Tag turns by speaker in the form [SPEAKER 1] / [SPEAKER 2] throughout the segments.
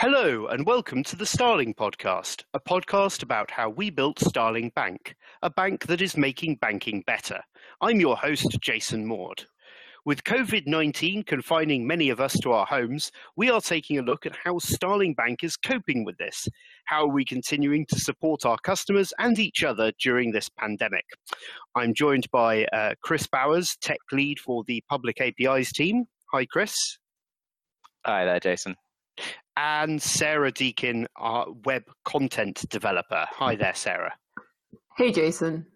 [SPEAKER 1] Hello, and welcome to the Starling Podcast, a podcast about how we built Starling Bank, a bank that is making banking better. I'm your host, Jason Maude. With COVID 19 confining many of us to our homes, we are taking a look at how Starling Bank is coping with this. How are we continuing to support our customers and each other during this pandemic? I'm joined by uh, Chris Bowers, tech lead for the Public APIs team. Hi, Chris.
[SPEAKER 2] Hi there, Jason
[SPEAKER 1] and Sarah Deakin, our web content developer. Hi there, Sarah.
[SPEAKER 3] Hey, Jason.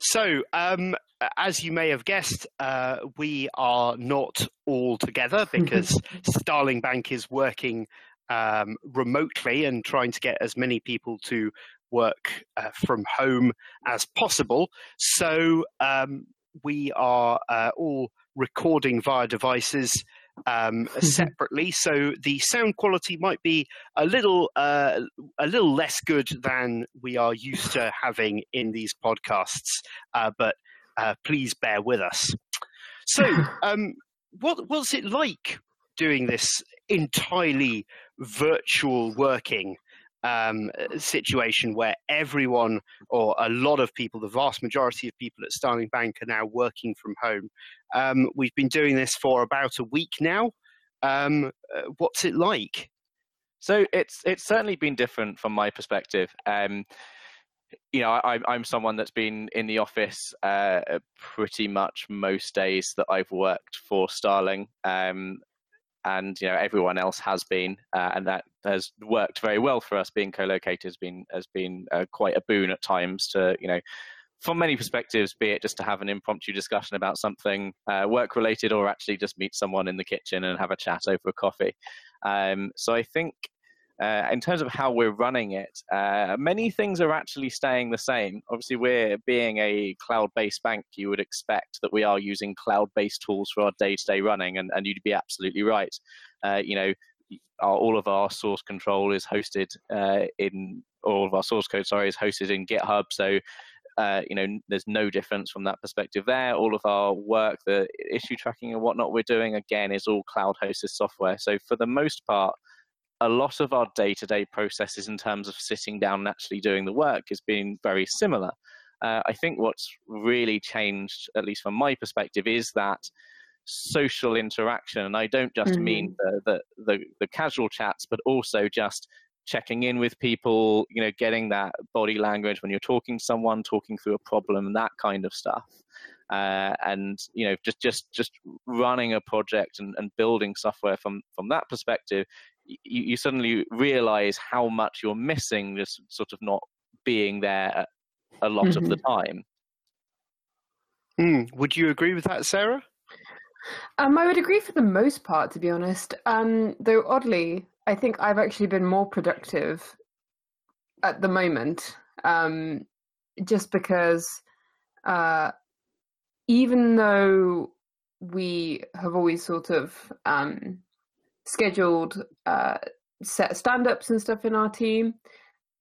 [SPEAKER 1] So, um, as you may have guessed, uh, we are not all together because Starling Bank is working um, remotely and trying to get as many people to work uh, from home as possible. So, um, we are uh, all recording via devices um, separately, so the sound quality might be a little uh, a little less good than we are used to having in these podcasts. Uh, but uh, please bear with us. So, um, what was it like doing this entirely virtual working? Um, situation where everyone or a lot of people, the vast majority of people at Starling Bank are now working from home. Um, we've been doing this for about a week now. Um, uh, what's it like?
[SPEAKER 2] So it's it's certainly been different from my perspective. Um, you know, I, am someone that's been in the office uh, pretty much most days that I've worked for Starling, um, and you know everyone else has been, uh, and that has worked very well for us. Being co-located has been has been uh, quite a boon at times to you know from many perspectives, be it just to have an impromptu discussion about something uh, work related or actually just meet someone in the kitchen and have a chat over a coffee. Um, so I think uh, in terms of how we're running it, uh, many things are actually staying the same. Obviously, we're being a cloud based bank, you would expect that we are using cloud based tools for our day to day running, and, and you'd be absolutely right. Uh, you know, our, all of our source control is hosted uh, in all of our source code sorry is hosted in github so uh, you know, there's no difference from that perspective there. All of our work, the issue tracking and whatnot we're doing, again, is all cloud hosted software. So for the most part, a lot of our day-to-day processes in terms of sitting down and actually doing the work has been very similar. Uh, I think what's really changed, at least from my perspective, is that social interaction. And I don't just mm-hmm. mean the, the, the, the casual chats, but also just checking in with people, you know, getting that body language when you're talking to someone, talking through a problem, that kind of stuff. Uh, and you know, just just just running a project and, and building software from from that perspective, you, you suddenly realize how much you're missing, just sort of not being there a lot mm-hmm. of the mm-hmm. time.
[SPEAKER 1] Mm. Would you agree with that, Sarah?
[SPEAKER 3] Um, I would agree for the most part, to be honest. Um, though oddly, I think I've actually been more productive at the moment, um, just because uh, even though we have always sort of um, scheduled uh, set stand-ups and stuff in our team,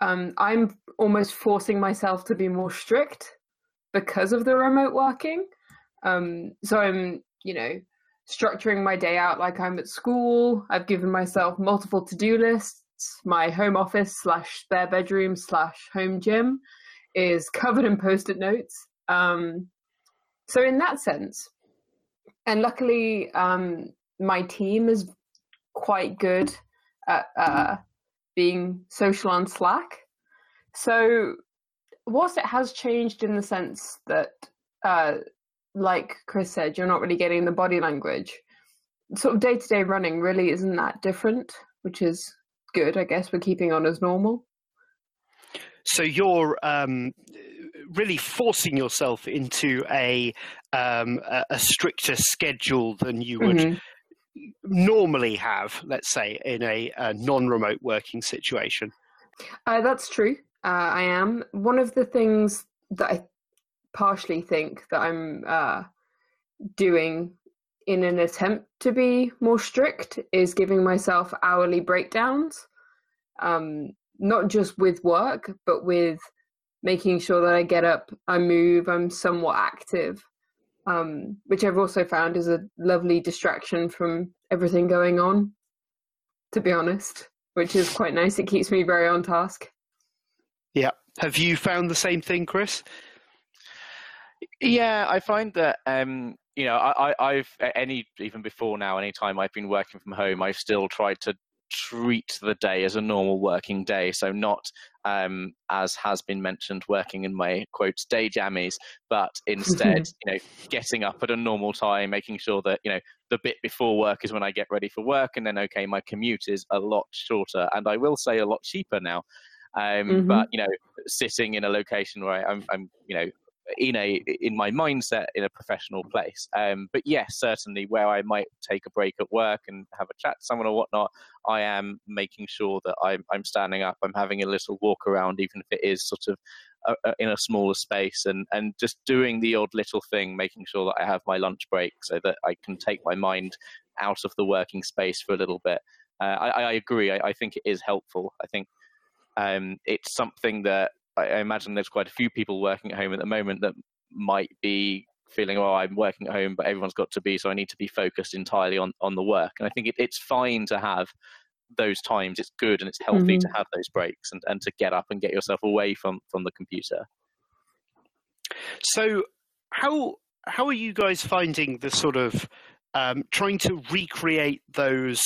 [SPEAKER 3] um, I'm almost forcing myself to be more strict because of the remote working. Um, so I'm, you know, structuring my day out like I'm at school. I've given myself multiple to do lists. My home office slash spare bedroom slash home gym is covered in post it notes. Um, so, in that sense, and luckily, um, my team is quite good at uh, being social on Slack. So, whilst it has changed in the sense that uh, like Chris said, you're not really getting the body language. Sort of day to day running really isn't that different, which is good. I guess we're keeping on as normal.
[SPEAKER 1] So you're um, really forcing yourself into a um, a stricter schedule than you would mm-hmm. Normally have, let's say, in a, a non-remote working situation.
[SPEAKER 3] Uh, that's true. Uh, I am one of the things that I partially think that I'm uh, doing in an attempt to be more strict is giving myself hourly breakdowns, um, not just with work, but with making sure that I get up, I move, I'm somewhat active, um, which I've also found is a lovely distraction from everything going on, to be honest. which is quite nice. It keeps me very on task.
[SPEAKER 1] Yeah. Have you found the same thing, Chris?
[SPEAKER 2] Yeah, I find that um, you know I, I, have any even before now, anytime I've been working from home, I've still tried to treat the day as a normal working day. So not um, as has been mentioned, working in my quotes day jammies, but instead, you know, getting up at a normal time, making sure that you know the bit before work is when I get ready for work, and then okay, my commute is a lot shorter, and I will say a lot cheaper now. Um, mm-hmm. But you know, sitting in a location where I'm, I'm, you know, in a in my mindset in a professional place. Um, but yes, certainly where I might take a break at work and have a chat to someone or whatnot, I am making sure that I'm I'm standing up. I'm having a little walk around, even if it is sort of a, a, in a smaller space, and and just doing the odd little thing, making sure that I have my lunch break so that I can take my mind out of the working space for a little bit. Uh, I, I, agree. I, I think it is helpful. I think um, it's something that I imagine there's quite a few people working at home at the moment that might be feeling, oh, I'm working at home, but everyone's got to be, so I need to be focused entirely on, on the work. And I think it, it's fine to have those times. It's good and it's healthy mm-hmm. to have those breaks and, and to get up and get yourself away from, from the computer.
[SPEAKER 1] So, how how are you guys finding the sort of um, trying to recreate those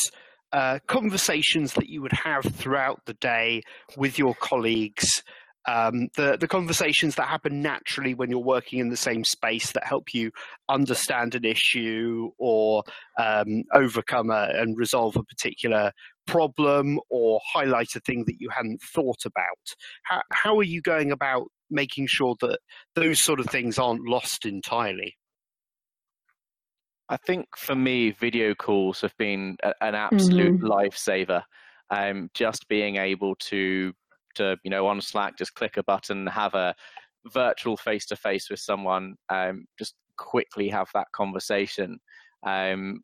[SPEAKER 1] uh, conversations that you would have throughout the day with your colleagues um, the the conversations that happen naturally when you're working in the same space that help you understand an issue or um, overcome a, and resolve a particular problem or highlight a thing that you hadn't thought about. How, how are you going about making sure that those sort of things aren't lost entirely?
[SPEAKER 2] I think for me, video calls have been a, an absolute mm-hmm. lifesaver. Um, just being able to to you know on Slack just click a button, have a virtual face to face with someone, um, just quickly have that conversation. Um,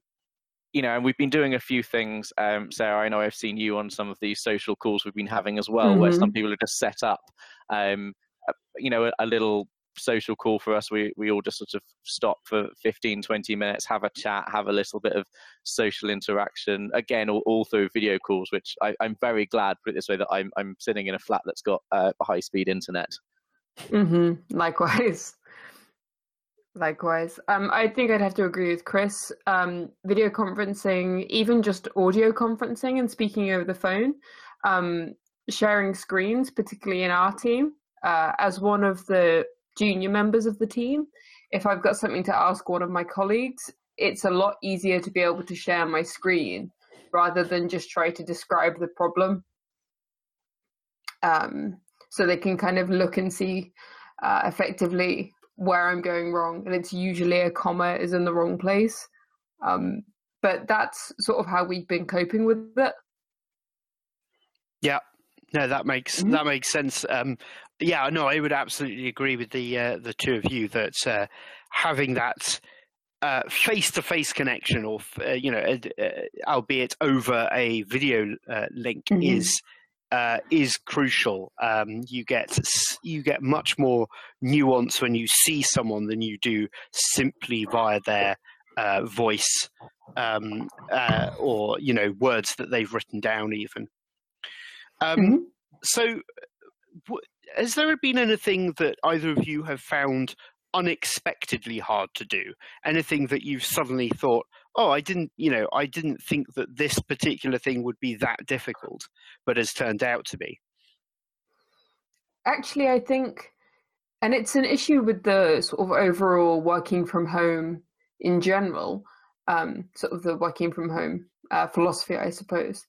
[SPEAKER 2] you know, and we've been doing a few things. Um, Sarah, I know I've seen you on some of these social calls we've been having as well, mm-hmm. where some people are just set up, um, you know, a, a, little social call for us. We, we all just sort of stop for 15 20 minutes have a chat have a little bit of social interaction. Again all, all through video calls which I, am very glad put it this way that I'm, I'm sitting in a flat that's got uh, high speed internet.
[SPEAKER 3] Mm-hmm. likewise. Likewise. Um, i think i'd have to agree with chris. Um, video conferencing even just audio conferencing and speaking over the phone um, sharing screens particularly in our team uh, as one of the junior members of the team. If I've got something to ask one of my colleagues, it's a lot easier to be able to share my screen rather than just try to describe the problem. Um, so they can kind of look and see uh, effectively where I'm going wrong, and it's usually a comma is in the wrong place. Um, but that's sort of how we've been coping with it.
[SPEAKER 1] Yeah, no, that makes mm-hmm. that makes sense. Um, yeah, no, I would absolutely agree with the uh, the two of you that uh, having that face to face connection, or uh, you know, uh, albeit over a video uh, link, mm-hmm. is uh, is crucial. Um, you get you get much more nuance when you see someone than you do simply via their voice um, or you know words that they've written down, even. Um, mm-hmm. So, has there been anything that either of you have found unexpectedly hard to do? Anything that you've suddenly thought, oh, I didn't, you know, I didn't think that this particular thing would be that difficult, but has turned out to be?
[SPEAKER 3] Actually, I think, and it's an issue with the sort of overall working from home in general, um, sort of the working from home uh, philosophy, I suppose,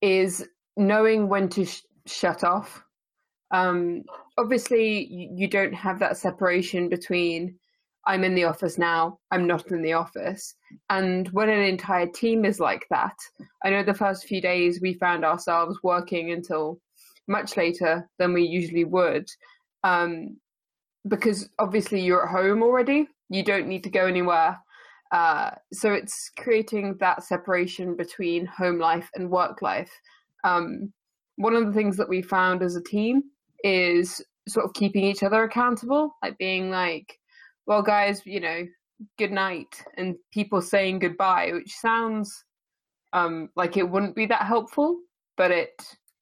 [SPEAKER 3] is knowing when to sh- shut off. Um, obviously, you, don't have that separation between I'm in the office now, I'm not in the office. And when an entire team is like that, I know the first few days we found ourselves working until much later than we usually would. Um, because obviously you're at home already, you don't need to go anywhere. Uh, so it's creating that separation between home life and work life um, one of the things that we found as a team is sort of keeping each other accountable, like being like, well, guys, you know, good night, and people saying goodbye, which sounds um, like it wouldn't be that helpful. but it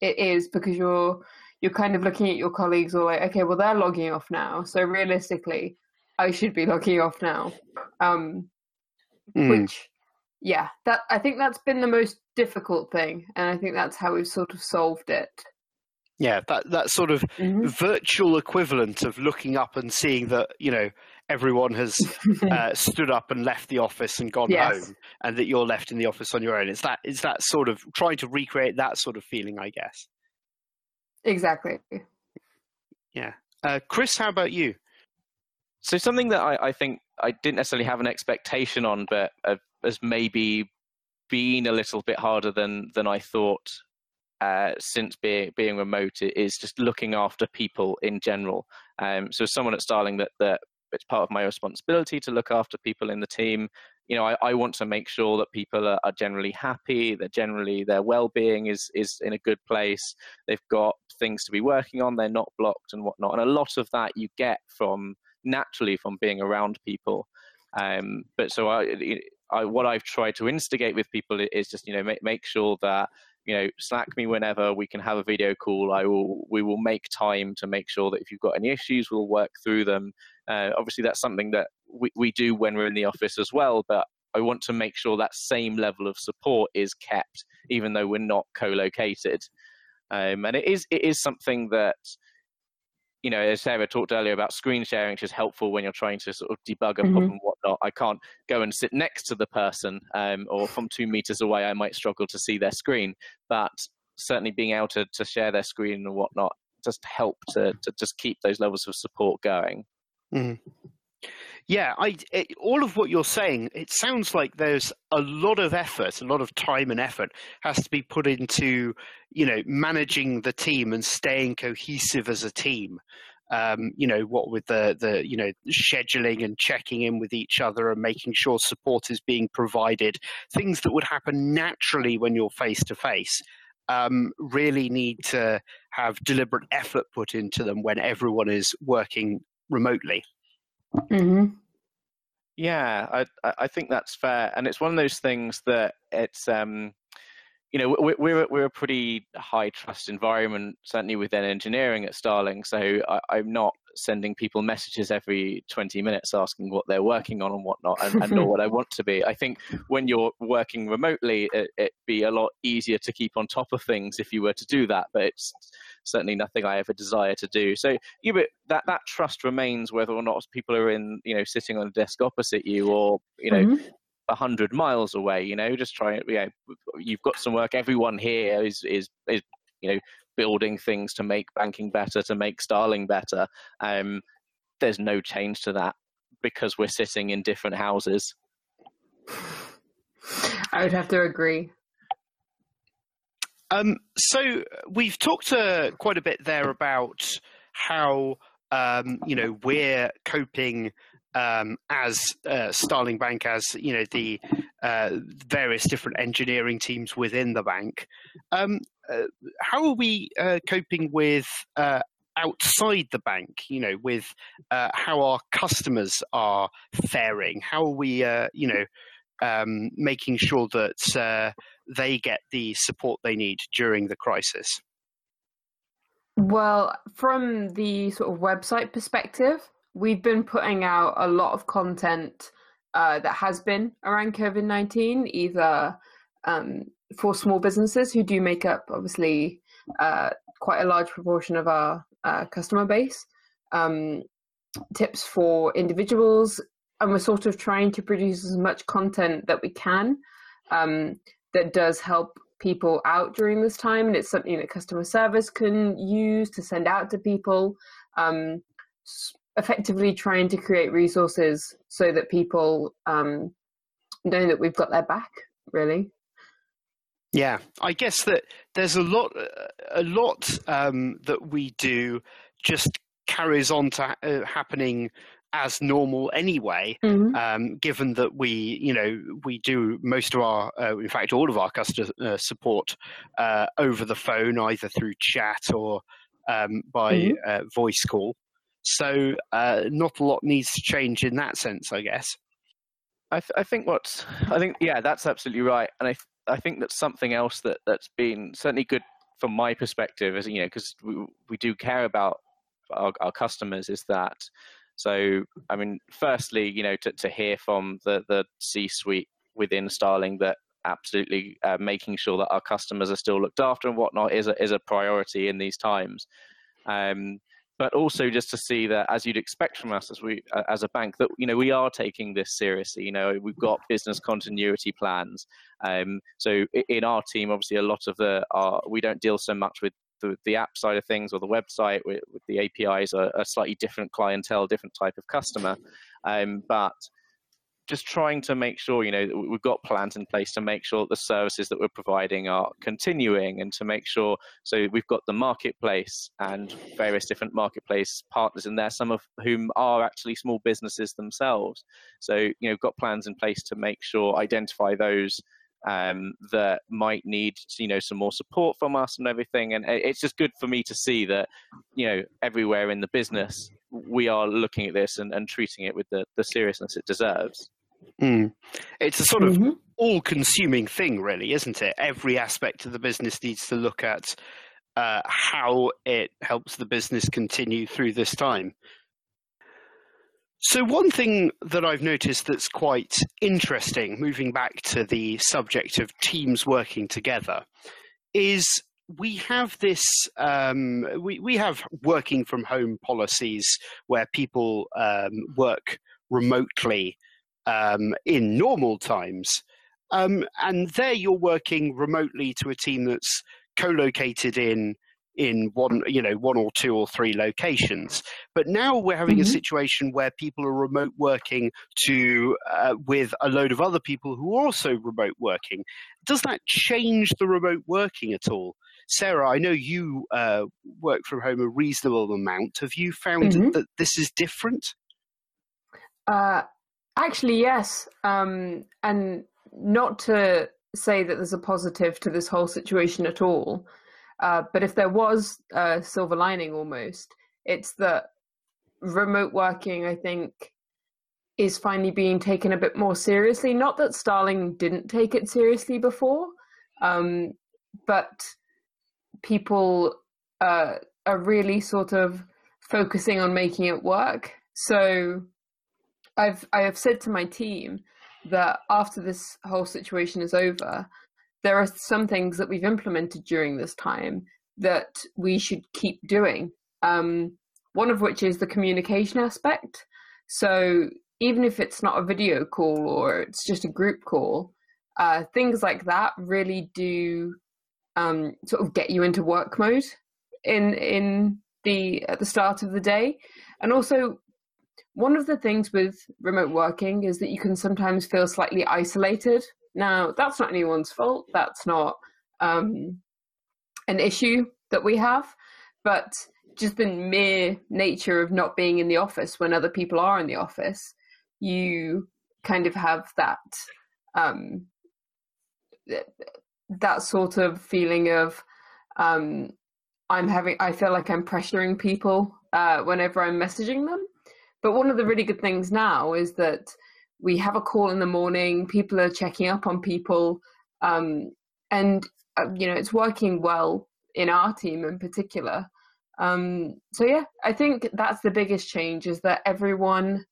[SPEAKER 3] it is because you're you're kind of looking at your colleagues or like, okay, well they're logging off now, so realistically, I should be logging off now. Um, mm. Which, yeah, that I think that's been the most difficult thing, and I think that's how we've sort of solved it.
[SPEAKER 1] Yeah, that that sort of mm-hmm. virtual equivalent of looking up and seeing that you know everyone has uh, stood up and left the office and gone yes. home, and that you're left in the office on your own. It's that it's that sort of trying to recreate that sort of feeling, I guess.
[SPEAKER 3] Exactly.
[SPEAKER 1] Yeah, uh, Chris, how about you?
[SPEAKER 2] So something that I, I, think I didn't necessarily have an expectation on, but uh, has maybe been a little bit harder than than I thought uh, since being being remote is just looking after people in general. Um, so someone at Starling that that it's part of my responsibility to look after people in the team. You know, I, I want to make sure that people are, are generally happy, that generally their well-being is is in a good place. They've got things to be working on. They're not blocked and whatnot. And a lot of that you get from naturally from being around people. Um, but so I, I, what I've tried to instigate with people is just you know make make sure that you know slack me whenever we can have a video call i will we will make time to make sure that if you've got any issues we'll work through them. Uh, obviously that's something that we, we do when we're in the office as well but i want to make sure that same level of support is kept even though we're not co-located. Um, and it is it is something that you know, as Sarah talked earlier about screen sharing, which is helpful when you're trying to sort of debug a mm-hmm. problem and whatnot. I can't go and sit next to the person, um, or from two meters away, I might struggle to see their screen. But certainly being able to, to share their screen and whatnot just help to, to just keep those levels of support going.
[SPEAKER 1] Mm-hmm. Yeah, I, it, all of what you're saying, it sounds like there's a lot of effort, a lot of time and effort has to be put into, you know, managing the team and staying cohesive as a team. Um, you know, what with the the you know scheduling and checking in with each other and making sure support is being provided, things that would happen naturally when you're face to face. really need to have deliberate effort put into them when everyone is working remotely.
[SPEAKER 3] Mm-hmm.
[SPEAKER 2] Yeah, I I think that's fair, and it's one of those things that it's um, you know we're we're we're a pretty high trust environment, certainly within engineering at Starling. So I, I'm not sending people messages every 20 minutes asking what they're working on and whatnot and, and what I want to be. I think when you're working remotely, it, would be a lot easier to keep on top of things if you were to do that, but it's certainly nothing I ever desire to do. So you, but that, that trust remains whether or not people are in, you know, sitting on a desk opposite you or, you know, mm-hmm a hundred miles away. You know, just try. You know, you've got some work. Everyone here is is is you know building things to make banking better, to make Starling better. Um, there's no change to that because we're sitting in different houses.
[SPEAKER 3] I would have to agree.
[SPEAKER 1] Um, so we've talked uh, quite a bit there about how um, you know we're coping um, as uh, Starling Bank, as you know the uh, various different engineering teams within the bank. Um, uh, how are we uh, coping with uh, outside the bank? You know, with uh, how our customers are faring. How are we, you know, um, making sure that they get the support they need during the crisis?
[SPEAKER 3] Well, from the sort of website perspective, we've been putting out a lot of content uh, that has been around COVID 19, either um, for small businesses who do make up obviously uh, quite a large proportion of our uh, customer base, um, tips for individuals, and we're sort of trying to produce as much content that we can um, that does help people out during this time, and it's something that customer service can use to send out to people. Um, effectively trying to create resources so that people um, know that we've got their back, really.
[SPEAKER 1] Yeah, I guess that there's a lot, a lot um, that we do just carries on to uh, happening as normal anyway. Mm-hmm. Um, given that we, you know, we do most of our, uh, in fact, all of our customer uh, support uh, over the phone, either through chat or um, by mm-hmm. Uh, voice call. So uh, not a lot needs to change in that sense, I guess.
[SPEAKER 2] I, th- I think what's I think yeah that's absolutely right, and I I think that's something else that that's been certainly good from my perspective, is you know, because we we do care about our, our customers, is that. So, I mean, firstly, you know, to, to hear from the, the C-suite within Starling that absolutely uh, making sure that our customers are still looked after and whatnot is a, is a priority in these times. Um, but also just to see that as you'd expect from us as we uh, as a bank that you know we are taking this seriously you know we've got business continuity plans um, so in our team obviously a lot of the our, we don't deal so much with the, the app side of things or the website with, with the apis are a slightly different clientele different type of customer. Um, but just trying to make sure you know we've got plans in place to make sure that the services that we're providing are continuing and to make sure so we've got the marketplace and various different marketplace partners in there some of whom are actually small businesses themselves. So you know got plans in place to make sure identify those um, that might need you know some more support from us and everything and it's just good for me to see that you know everywhere in the business we are looking at this and, and treating it with the, the seriousness it deserves
[SPEAKER 1] Mm. It's a sort of mm-hmm. all consuming thing, really, isn't it? Every aspect of the business needs to look at uh, how it helps the business continue through this time. So, one thing that I've noticed that's quite interesting, moving back to the subject of teams working together, is we have this um, we, we have working from home policies where people um, work remotely um, in normal times. Um, and there you're working remotely to a team that's co-located in in one you know one or two or three locations but now we're having mm-hmm. a situation where people are remote working to uh, with a load of other people who are also remote working does that change the remote working at all sarah i know you uh, work from home a reasonable amount have you found mm-hmm. that this is different
[SPEAKER 3] uh, Actually, yes. Um, and not to say that there's a positive to this whole situation at all, uh, but if there was a silver lining almost, it's that remote working, I think, is finally being taken a bit more seriously. Not that Starling didn't take it seriously before, um, but people uh, are really sort of focusing on making it work. So I've I have said to my team that after this whole situation is over, there are some things that we've implemented during this time that we should keep doing. Um, one of which is the communication aspect. So even if it's not a video call or it's just a group call, uh, things like that really do um, sort of get you into work mode in in the at the start of the day, and also one of the things with remote working is that you can sometimes feel slightly isolated. Now, that's not anyone's fault. That's not um, an issue that we have, but just the mere nature of not being in the office when other people are in the office, you kind of have that um, that sort of feeling of um, I'm having. I feel like I'm pressuring people uh, whenever I'm messaging them but one of the really good things now is that we have a call in the morning, people are checking up on people, um, and uh, you know it's working well in our team in particular. Um, so yeah, I think that's the biggest change is that everyone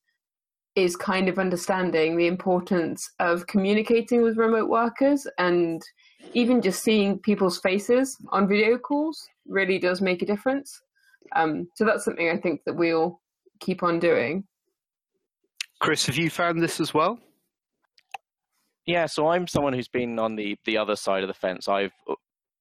[SPEAKER 3] is kind of understanding the importance of communicating with remote workers and even just seeing people's faces on video calls really does make a difference. Um, so that's something I think that we'll keep on doing.
[SPEAKER 1] Chris, have you found this as well?
[SPEAKER 2] Yeah, so I'm someone who's been on the the other side of the fence. I've,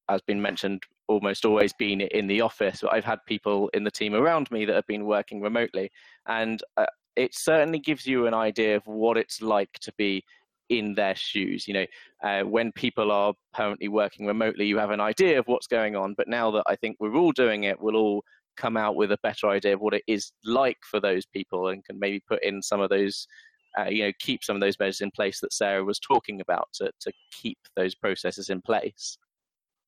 [SPEAKER 2] as been mentioned, almost always been in the office. I've had people in the team around me that have been working remotely, and uh, it certainly gives you an idea of what it's like to be in their shoes. You know, uh, when people are permanently working remotely, you have an idea of what's going on. But now that I think we're all doing it, we'll all come out with a better idea of what it is like for those people and can maybe put in some of those uh, you know keep some of those measures in place that sarah was talking about to, to keep those processes in place.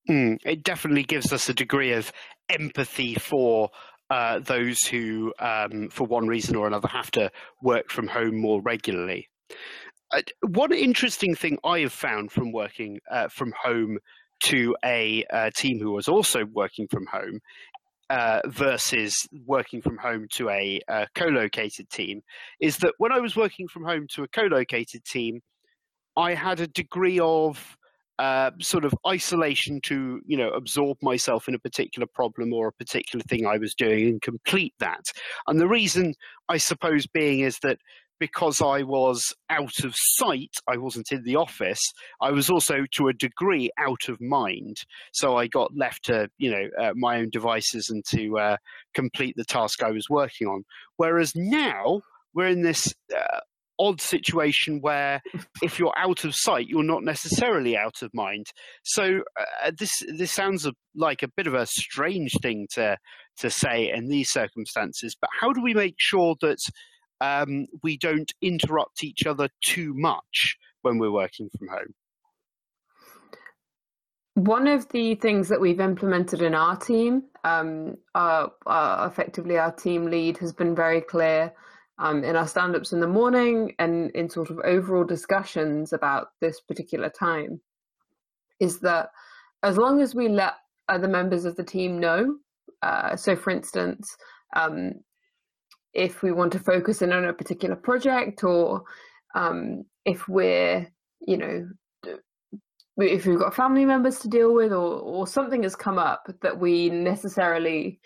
[SPEAKER 1] Mm, it definitely gives us a degree of empathy for uh, those who um, for one reason or another have to work from home more regularly. Uh, one interesting thing I have found from working uh, from home to a, a, team who was also working from home uh, versus working from home to a, a co-located team is that when I was working from home to a co-located team, I had a degree of uh, sort of isolation to you know absorb myself in a particular problem or a particular thing I was doing and complete that. And the reason I suppose being is that because I was out of sight, I wasn't in the office. I was also, to a degree, out of mind. So I got left to, you know, uh, my own devices and to uh, complete the task I was working on. Whereas now we're in this uh, odd situation where if you're out of sight, you're not necessarily out of mind. So uh, this this sounds like a bit of a strange thing to to say in these circumstances. But how do we make sure that um, we don't interrupt each other too much when we're working from home.
[SPEAKER 3] One of the things that we've implemented in our team, um, effectively our team lead has been very clear um, in our stand ups in the morning and in sort of overall discussions about this particular time, is that as long as we let other members of the team know, uh, so for instance, um, if we want to focus in on a particular project or um, if we're, you know, if we've got family members to deal with or, or something has come up that we necessarily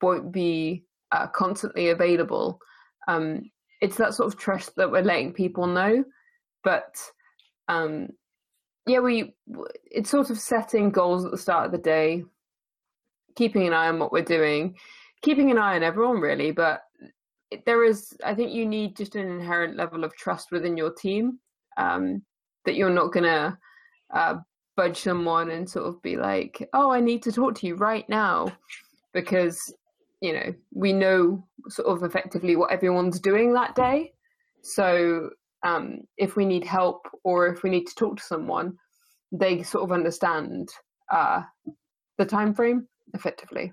[SPEAKER 3] won't be uh, constantly available. Um, it's that sort of trust that we're letting people know. But um, yeah, we it's sort of setting goals at the start of the day, keeping an eye on what we're doing, keeping an eye on everyone really, but there is i think you need just an inherent level of trust within your team um, that you're not to uh, budge someone and sort of be like oh i need to talk to you right now because you know we know sort of effectively what everyone's doing that day. So um, if we need help or if we need to talk to someone they sort of understand uh, the time frame effectively.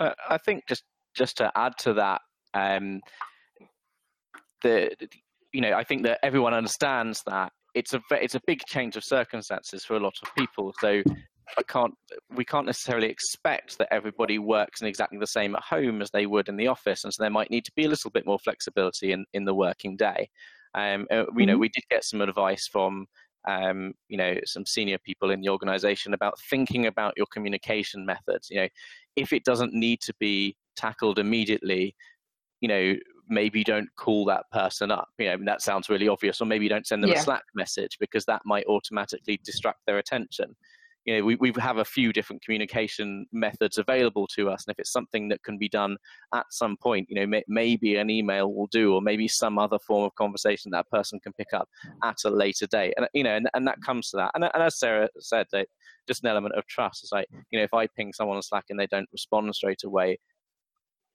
[SPEAKER 2] Uh, i think just just to add to that, um, the you know I think that everyone understands that it's a it's a big change of circumstances for a lot of people. So I can't we can't necessarily expect that everybody works in exactly the same at home as they would in the office, and so there might need to be a little bit more flexibility in in the working day. Um, uh, you know, mm-hmm. we did get some advice from um, you know some senior people in the organization about thinking about your communication methods. You know, if it doesn't need to be tackled immediately, you know, maybe don't call that person up. You know, that sounds really obvious, or maybe you don't send them yeah. a Slack message because that might automatically distract their attention. You know, we, we have a few different communication methods available to us, and if it's something that can be done at some point, you know, may, maybe an email will do, or maybe some other form of conversation that person can pick up at a later date. And you know, and, and that comes to that. And, and as Sarah said, that just an element of trust. It's like you know, if I ping someone on Slack and they don't respond straight away,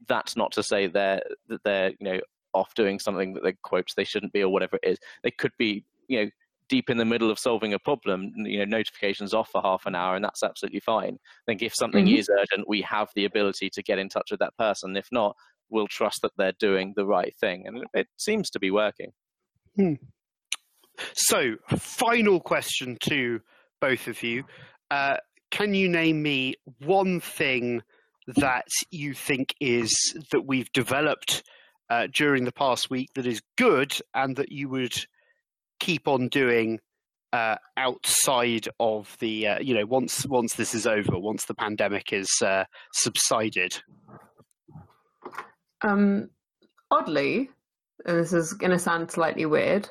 [SPEAKER 2] that's not to say they're that they're you know off doing something that they quotes they shouldn't be or whatever it is. They could be you know deep in the middle of solving a problem, you know, notifications off for half an hour, and that's absolutely fine. I think if something mm-hmm. is urgent, we have the ability to get in touch with that person. If not, we'll trust that they're doing the right thing, and it seems to be working.
[SPEAKER 1] Hmm. So, final question to both of you: uh, Can you name me one thing that you think is that we've developed uh, during the past week that is good and that you would keep on doing uh, outside of the uh, you know once once this is over once the pandemic is uh, subsided?
[SPEAKER 3] Um, oddly and this is going to sound slightly weird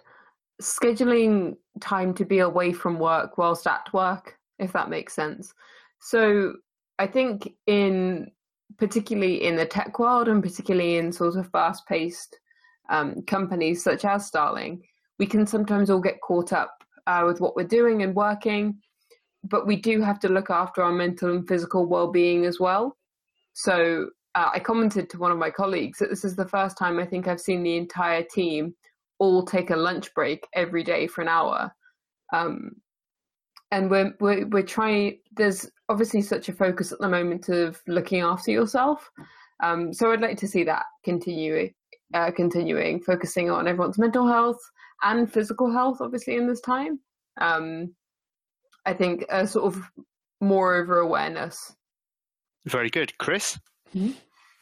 [SPEAKER 3] scheduling time to be away from work whilst at work if that makes sense. So I think in particularly in the tech world and particularly in sort of fast paced um, companies such as Starling, we can sometimes all get caught up uh, with what we're doing and working, but we do have to look after our mental and physical well being as well. So uh, I commented to one of my colleagues that this is the first time I think I've seen the entire team all take a lunch break every day for an hour. Um, and we're, we're we're trying there's obviously such a focus at the moment of looking after yourself um, so i'd like to see that continue uh, continuing focusing on everyone's mental health and physical health, obviously, in this time. Um, I think a sort of more over awareness.
[SPEAKER 1] Very good, Chris.
[SPEAKER 3] Mm-hmm.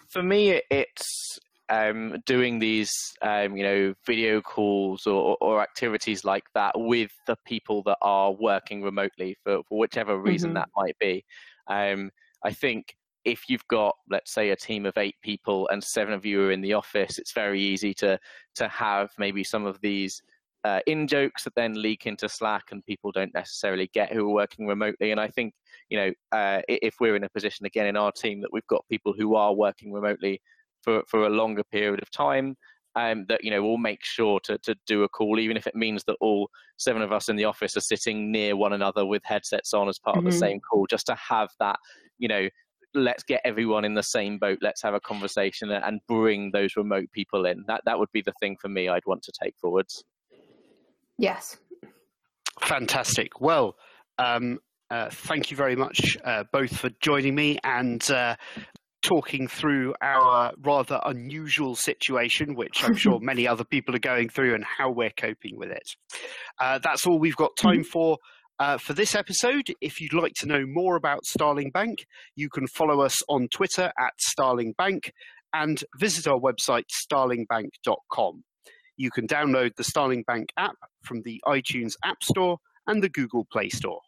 [SPEAKER 2] For me, it's um, doing these, um, you know, video calls or, or, activities like that with the people that are working remotely for, for whichever reason mm-hmm. that might be. Um, I think if you've got, let's say, a team of eight people and seven of you are in the office, it's very easy to to have maybe some of these uh, in jokes that then leak into Slack and people don't necessarily get who are working remotely. And I think, you know, uh, if we're in a position again in our team that we've got people who are working remotely for, for a longer period of time, um, that, you know, we'll make sure to, to do a call, even if it means that all seven of us in the office are sitting near one another with headsets on as part mm-hmm. of the mm-hmm. same call, just to have that, you know, let's get everyone in the same boat let's have a conversation and bring those remote people in that that would be the thing for me i'd want to take forwards
[SPEAKER 3] Yes.
[SPEAKER 1] Fantastic. Well, um, uh, thank you very much uh, both for joining me and uh, talking through our rather unusual situation, which I'm sure many other people are going through, and how we're coping with it. Uh, that's all we've got time mm-hmm. for. Uh, for this episode, if you'd like to know more about Starling Bank, you can follow us on Twitter at Starling Bank and visit our website starlingbank.com. You can download the Starling Bank app from the iTunes App Store and the Google Play Store.